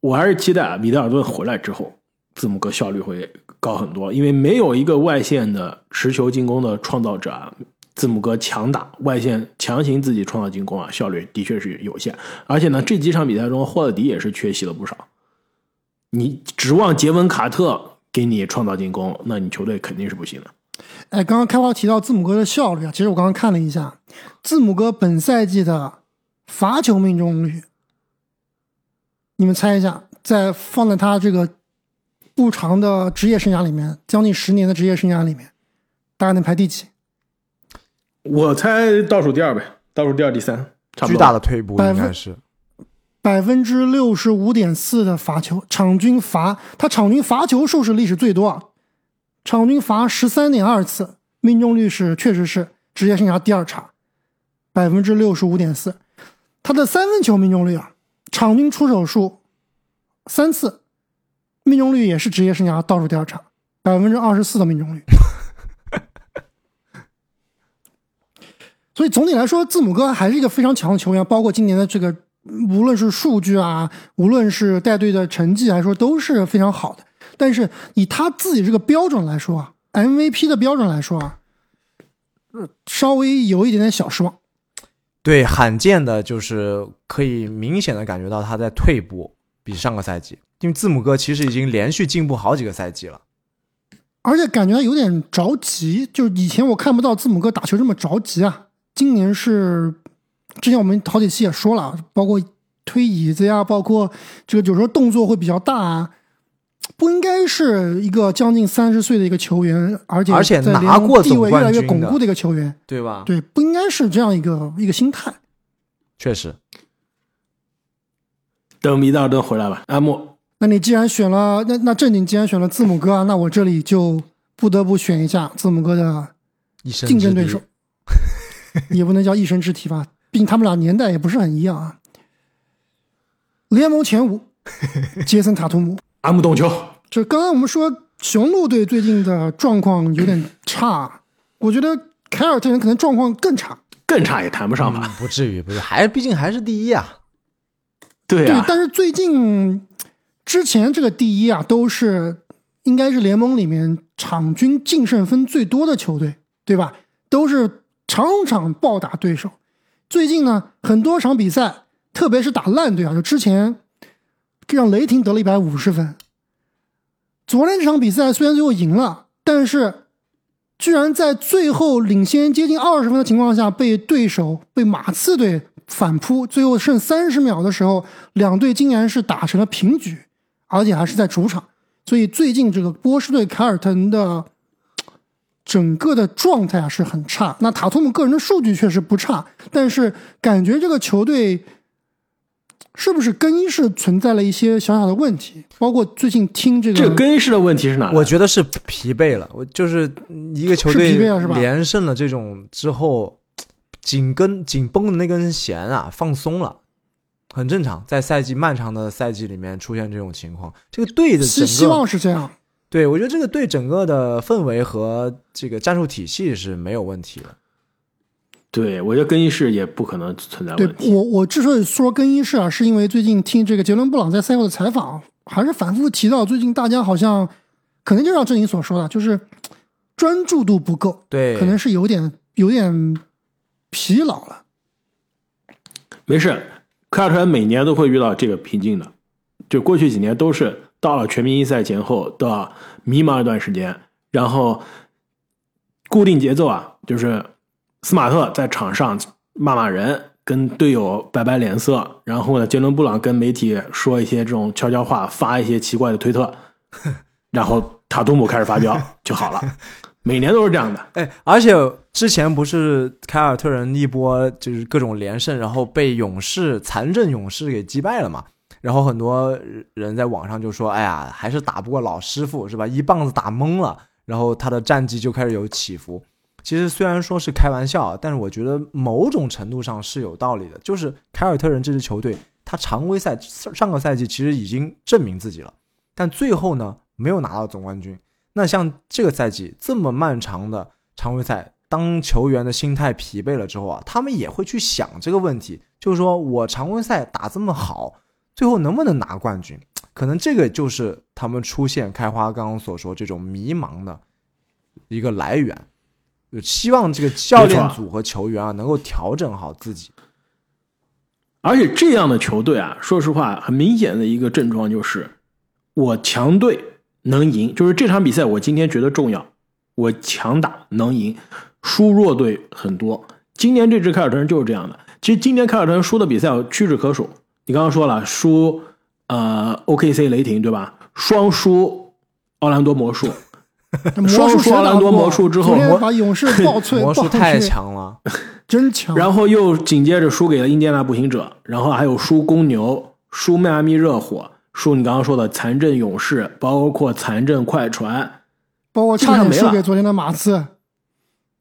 Speaker 1: 我还是期待啊，米德尔顿回来之后，字母哥效率会高很多，因为没有一个外线的持球进攻的创造者啊。字母哥强打外线，强行自己创造进攻啊，效率的确是有限。而且呢，这几场比赛中，霍勒迪也是缺席了不少。你指望杰文卡特给你创造进攻，那你球队肯定是不行的。
Speaker 2: 哎，刚刚开花提到字母哥的效率啊，其实我刚刚看了一下，字母哥本赛季的罚球命中率，你们猜一下，在放在他这个不长的职业生涯里面，将近十年的职业生涯里面，大概能排第几？
Speaker 1: 我猜倒数第二呗，倒数第二、第三，差不多。
Speaker 3: 巨大的退步应该是。
Speaker 2: 百分之六十五点四的罚球，场均罚他场均罚球数是历史最多啊，场均罚十三点二次，命中率是确实是职业生涯第二差，百分之六十五点四。他的三分球命中率啊，场均出手数三次，命中率也是职业生涯倒数第二差，百分之二十四的命中率。所以总体来说，字母哥还是一个非常强的球员，包括今年的这个。无论是数据啊，无论是带队的成绩来说，都是非常好的。但是以他自己这个标准来说啊，MVP 的标准来说啊，稍微有一点点小失望。
Speaker 3: 对，罕见的就是可以明显的感觉到他在退步，比上个赛季。因为字母哥其实已经连续进步好几个赛季了，
Speaker 2: 而且感觉他有点着急。就以前我看不到字母哥打球这么着急啊，今年是。之前我们好几期也说了，包括推椅子呀，包括这个有时候动作会比较大啊，不应该是一个将近三十岁的一个球员，而且
Speaker 3: 而且拿过
Speaker 2: 地位越来越巩固的一个球员，
Speaker 3: 对吧？
Speaker 2: 对，不应该是这样一个一个心态。
Speaker 3: 确实，
Speaker 1: 等米德尔顿回来吧，阿莫。
Speaker 2: 那你既然选了，那那正经既然选了字母哥，那我这里就不得不选一下字母哥的竞争对手，也不能叫一生之敌吧。毕竟他们俩年代也不是很一样啊。联盟前五，杰森塔图姆，
Speaker 1: 阿姆懂球。
Speaker 2: 就刚刚我们说雄鹿队最近的状况有点差，我觉得凯尔特人可能状况更差，
Speaker 1: 更差也谈不上吧，
Speaker 3: 不至于，不是，还毕竟还是第一啊。
Speaker 1: 对啊，
Speaker 2: 但是最近之前这个第一啊，都是应该是联盟里面场均净胜分最多的球队，对吧？都是场场暴打对手。最近呢，很多场比赛，特别是打烂队啊，就之前这让雷霆得了一百五十分。昨天这场比赛虽然最后赢了，但是居然在最后领先接近二十分的情况下，被对手被马刺队反扑，最后剩三十秒的时候，两队竟然是打成了平局，而且还是在主场。所以最近这个波士顿凯尔特人的。整个的状态啊是很差。那塔图姆个人的数据确实不差，但是感觉这个球队是不是更衣室存在了一些小小的问题？包括最近听这个，
Speaker 1: 这个更衣室的问题是哪？
Speaker 3: 我觉得是疲惫了。我就是一个球队连胜了这种之后，紧跟紧绷的那根弦啊放松了，很正常。在赛季漫长的赛季里面出现这种情况，这个队的
Speaker 2: 希希望是这样。
Speaker 3: 对，我觉得这个队整个的氛围和这个战术体系是没有问题的。
Speaker 1: 对，我觉得更衣室也不可能存在问
Speaker 2: 题。我我之所以说更衣室啊，是因为最近听这个杰伦布朗在赛后的采访，还是反复提到最近大家好像可能就像郑宁所说的，就是专注度不够，
Speaker 3: 对，
Speaker 2: 可能是有点有点疲劳了。
Speaker 1: 没事，科尔特人每年都会遇到这个瓶颈的，就过去几年都是。到了全明星赛前后的迷茫一段时间，然后固定节奏啊，就是斯马特在场上骂骂人，跟队友摆摆脸色，然后呢，杰伦布朗跟媒体说一些这种悄悄话，发一些奇怪的推特，然后塔图姆开始发飙 就好了。每年都是这样的。
Speaker 3: 哎，而且之前不是凯尔特人一波就是各种连胜，然后被勇士残阵勇士给击败了嘛？然后很多人在网上就说：“哎呀，还是打不过老师傅，是吧？一棒子打懵了。”然后他的战绩就开始有起伏。其实虽然说是开玩笑，但是我觉得某种程度上是有道理的。就是凯尔特人这支球队，他常规赛上个赛季其实已经证明自己了，但最后呢，没有拿到总冠军。那像这个赛季这么漫长的常规赛，当球员的心态疲惫了之后啊，他们也会去想这个问题，就是说我常规赛打这么好，最后能不能拿冠军？可能这个就是他们出现开花刚刚所说这种迷茫的一个来源。就希望这个教练组和球员啊能够调整好自己。
Speaker 1: 而且这样的球队啊，说实话，很明显的一个症状就是，我强队能赢，就是这场比赛我今天觉得重要，我强打能赢，输弱队很多。今年这支凯尔特人就是这样的。其实今年凯尔特人输的比赛屈指可数。你刚刚说了，输呃 OKC 雷霆对吧？双输奥兰多魔术，
Speaker 2: 魔
Speaker 1: 双
Speaker 2: 术谁打不
Speaker 1: 输奥兰多魔术之后魔
Speaker 2: 把勇士 爆脆，
Speaker 3: 魔术太，强了，
Speaker 2: 真强。
Speaker 1: 然后又紧接着输给了印第安纳步行者，然后还有输公牛、输迈阿密热火、输你刚刚说的残阵勇士，包括残阵快船，
Speaker 2: 包括差点输给昨天的马刺，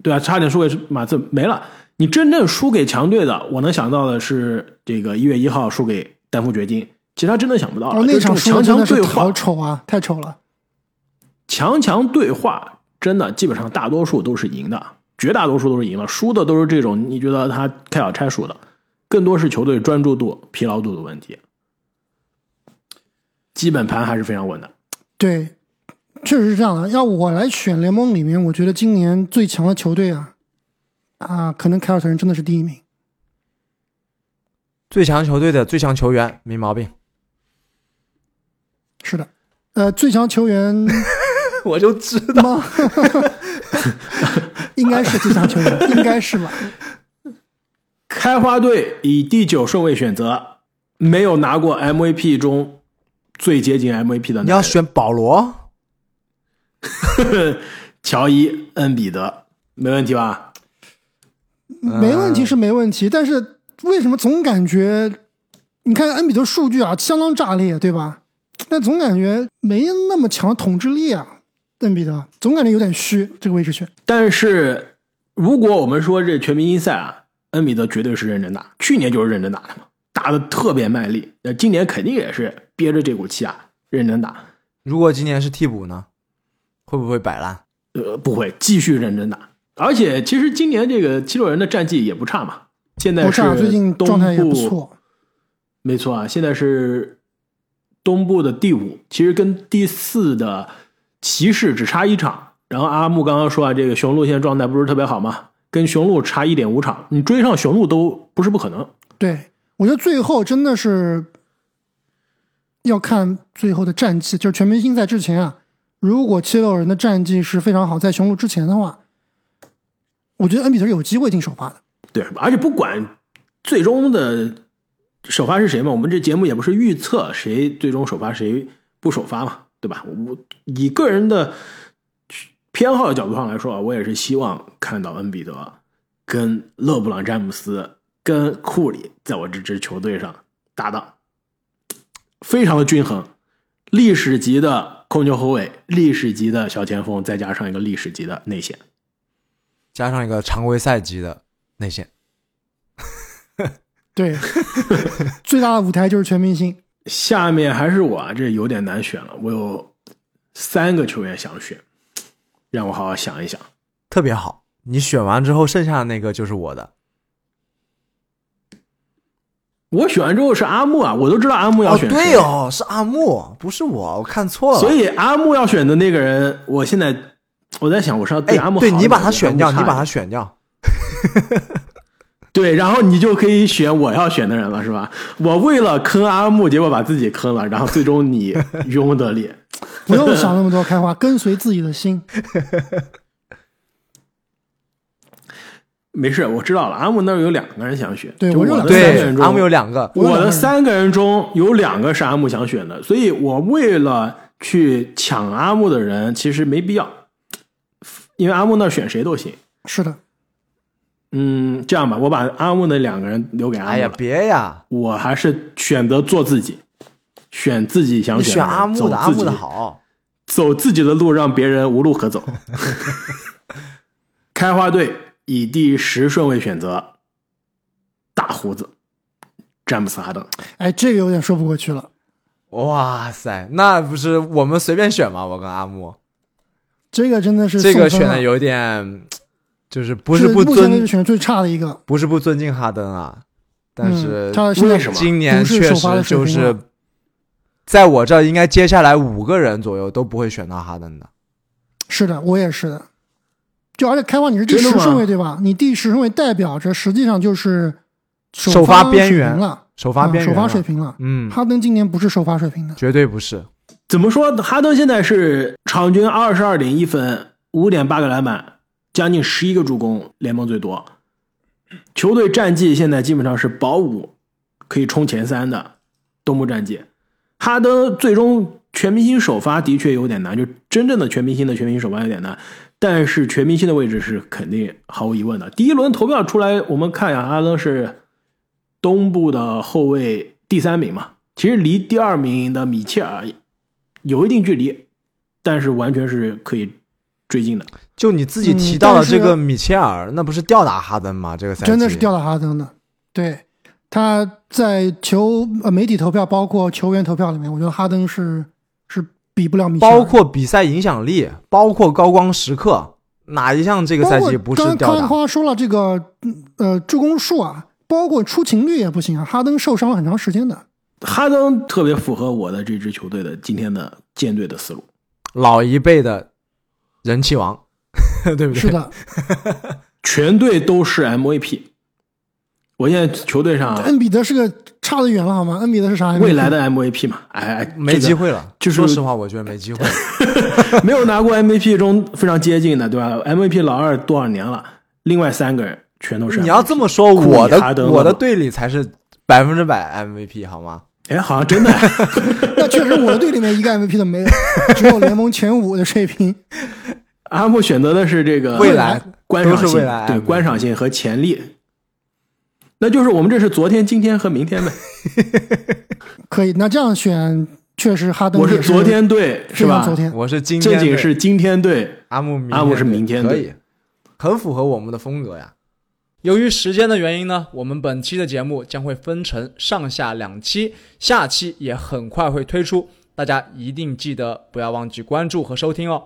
Speaker 1: 对啊，差点输给马刺没了。你真正输给强队的，我能想到的是这个一月一号输给丹佛掘金，其他真的想不到了。
Speaker 2: 哦，那场
Speaker 1: 强强对
Speaker 2: 真的好
Speaker 1: 话，
Speaker 2: 丑啊，太丑了。
Speaker 1: 强强对话，真的基本上大多数都是赢的，绝大多数都是赢了，输的都是这种你觉得他开小差输的，更多是球队专注度、疲劳度的问题。基本盘还是非常稳的。
Speaker 2: 对，确实是这样的。要我来选联盟里面，我觉得今年最强的球队啊，啊，可能凯尔特人真的是第一名。
Speaker 3: 最强球队的最强球员没毛病，
Speaker 2: 是的，呃，最强球员
Speaker 3: 我就知道。
Speaker 2: 吗？应该是最强球员，应该是吧？
Speaker 1: 开花队以第九顺位选择，没有拿过 MVP 中最接近 MVP 的。
Speaker 3: 你要选保罗，
Speaker 1: 乔伊、恩比德，没问题吧？
Speaker 2: 没问题是没问题，但是为什么总感觉，你看恩比德数据啊，相当炸裂，对吧？但总感觉没那么强统治力啊，恩比德总感觉有点虚，这个位置选。
Speaker 1: 但是如果我们说这全明星赛啊，恩比德绝对是认真打，去年就是认真打的嘛，打的特别卖力。那今年肯定也是憋着这股气啊，认真打。
Speaker 3: 如果今年是替补呢，会不会摆烂？
Speaker 1: 呃，不会继续认真打。而且其实今年这个七六人的战绩也不差嘛，现在是
Speaker 2: 状态也不错。
Speaker 1: 没错啊，现在是东部的第五，其实跟第四的骑士只差一场。然后阿木刚刚说啊，这个雄鹿现在状态不是特别好嘛，跟雄鹿差一点五场，你追上雄鹿都不是不可能。
Speaker 2: 对，我觉得最后真的是要看最后的战绩，就是全明星赛之前啊，如果七六人的战绩是非常好，在雄鹿之前的话，我觉得恩比德是有机会进首发的。
Speaker 1: 对，而且不管最终的首发是谁嘛，我们这节目也不是预测谁最终首发谁不首发嘛，对吧？我以个人的偏好的角度上来说啊，我也是希望看到恩比德跟勒布朗詹姆斯跟库里在我这支球队上搭档，非常的均衡，历史级的控球后卫，历史级的小前锋，再加上一个历史级的内线。
Speaker 3: 加上一个常规赛级的内线，
Speaker 2: 对，最大的舞台就是全明星。
Speaker 1: 下面还是我啊，这有点难选了。我有三个球员想选，让我好好想一想。
Speaker 3: 特别好。你选完之后，剩下的那个就是我的。
Speaker 1: 我选完之后是阿木啊，我都知道阿木要
Speaker 3: 哦，
Speaker 1: 选谁
Speaker 3: 对哦，是阿木，不是我，我看错了。
Speaker 1: 所以阿木要选的那个人，我现在我在想，我是要对
Speaker 3: 哎
Speaker 1: 阿木好，
Speaker 3: 对你把他
Speaker 1: 他
Speaker 3: 选掉，你把他
Speaker 1: 他
Speaker 3: 选掉。
Speaker 1: 对，然后你就可以选我要选的人了，是吧？我为了坑阿木，结果把自己坑了，然后最终你渔翁得利。
Speaker 2: 不用想那么多开花，跟随自己的心。
Speaker 1: 没事，我知道了。阿木那儿有两个人想选，
Speaker 2: 对我
Speaker 1: 的
Speaker 2: 两个
Speaker 3: 对
Speaker 1: 三个人，中，
Speaker 3: 阿木有两个，
Speaker 1: 我的三个人中有两个是阿木想选的，所以我为了去抢阿木的人，其实没必要，因为阿木那儿选谁都行。
Speaker 2: 是的，
Speaker 1: 嗯，这样吧，我把阿木那两个人留给阿木了。
Speaker 3: 哎呀，别呀，
Speaker 1: 我还是选择做自己，选自己想
Speaker 3: 选
Speaker 1: 选的
Speaker 3: 阿木的，阿木的，
Speaker 1: 走自己
Speaker 3: 好。
Speaker 1: 走自己的路，让别人无路可走。开花队以第十顺位选择大胡子詹姆斯哈登。
Speaker 2: 哎，这个有点说不过去了。
Speaker 3: 哇塞，那不是我们随便选吗？我跟阿木，
Speaker 2: 这个真的是
Speaker 3: 这个选的有点，就是不
Speaker 2: 是
Speaker 3: 不尊，
Speaker 2: 选最差的一个。
Speaker 3: 不是不尊敬哈登啊，但是
Speaker 2: 嗯、他现在
Speaker 1: 为什么
Speaker 3: 今年确
Speaker 2: 首发的
Speaker 3: 实就是在我这儿应该接下来五个人左右都不会选到哈登的。
Speaker 2: 是的，我也是的。就而且开花你是第十顺位对吧？你第十顺位代表着实际上就是
Speaker 3: 首
Speaker 2: 发
Speaker 3: 发边缘
Speaker 2: 了，
Speaker 3: 首发边缘、
Speaker 2: 啊首发水，平了。
Speaker 3: 嗯，
Speaker 2: 哈登今年不是首发水平的，
Speaker 3: 绝对不是。
Speaker 1: 怎么说？哈登现在是场均二十二点一分，五点八个篮板，将近十一个助攻，联盟最多。球队战绩现在基本上是保五，可以冲前三的东部战绩。哈登最终全明星首发的确有点难，就真正的全明星的全明星首发有点难。但是全明星的位置是肯定毫无疑问的。第一轮投票出来，我们看一下，哈登是东部的后卫第三名嘛，其实离第二名的米切尔有一定距离，但是完全是可以追进的。
Speaker 3: 就你自己
Speaker 2: 嗯
Speaker 3: 提到了这个米切尔，那不是吊打哈登吗？这个赛季
Speaker 2: 真的是吊打哈登的。对，他在球呃媒体投票，包括球员投票里面，我觉得哈登是是比不了米切尔。
Speaker 3: 包括比赛影响力，包括高光时刻，哪一项这个赛季不是
Speaker 2: 吊打刚刚说了这个嗯呃助攻数啊，包括出勤率也不行啊，哈登受伤了很长时间的。
Speaker 1: 哈登特别符合我的这支球队的今天的舰队的思路。
Speaker 3: 老一辈的人气王，对不对？
Speaker 2: 是的，
Speaker 1: 全队都是 MVP。我现在球队上
Speaker 2: 恩比德是个差得远了好吗？恩比德是啥？
Speaker 1: 未来的 MVP 嘛，哎哎，
Speaker 3: 没机会了。
Speaker 1: 就是
Speaker 3: 说实话，我觉得没机会。
Speaker 1: 这个没有拿过 MVP 中非常接近的，对吧？MVP 老二多少年了？另外三个人全都是。
Speaker 3: 你要这么说，我的我的队里才是百分之百 MVP 好吗？
Speaker 1: 哎，好像真的
Speaker 2: 那确实我的队里面一个 MVP 都没有，只有联盟前五的水平。
Speaker 1: 阿木选择的是这个
Speaker 3: 未来
Speaker 1: 观赏性
Speaker 3: 都是未来
Speaker 1: 对观赏性和潜力。那就是我们这是昨天、今天和明天呗。
Speaker 2: 可以，那这样选确实哈登
Speaker 1: 我是昨天队是吧？
Speaker 2: 昨天。
Speaker 3: 我是今天
Speaker 1: 正经是今天队，
Speaker 3: 阿木明天
Speaker 1: 阿木是明天队
Speaker 3: 可以，很符合我们的风格呀。
Speaker 4: 由于时间的原因呢，我们本期的节目将会分成上下两期，下期也很快会推出，大家一定记得不要忘记关注和收听哦。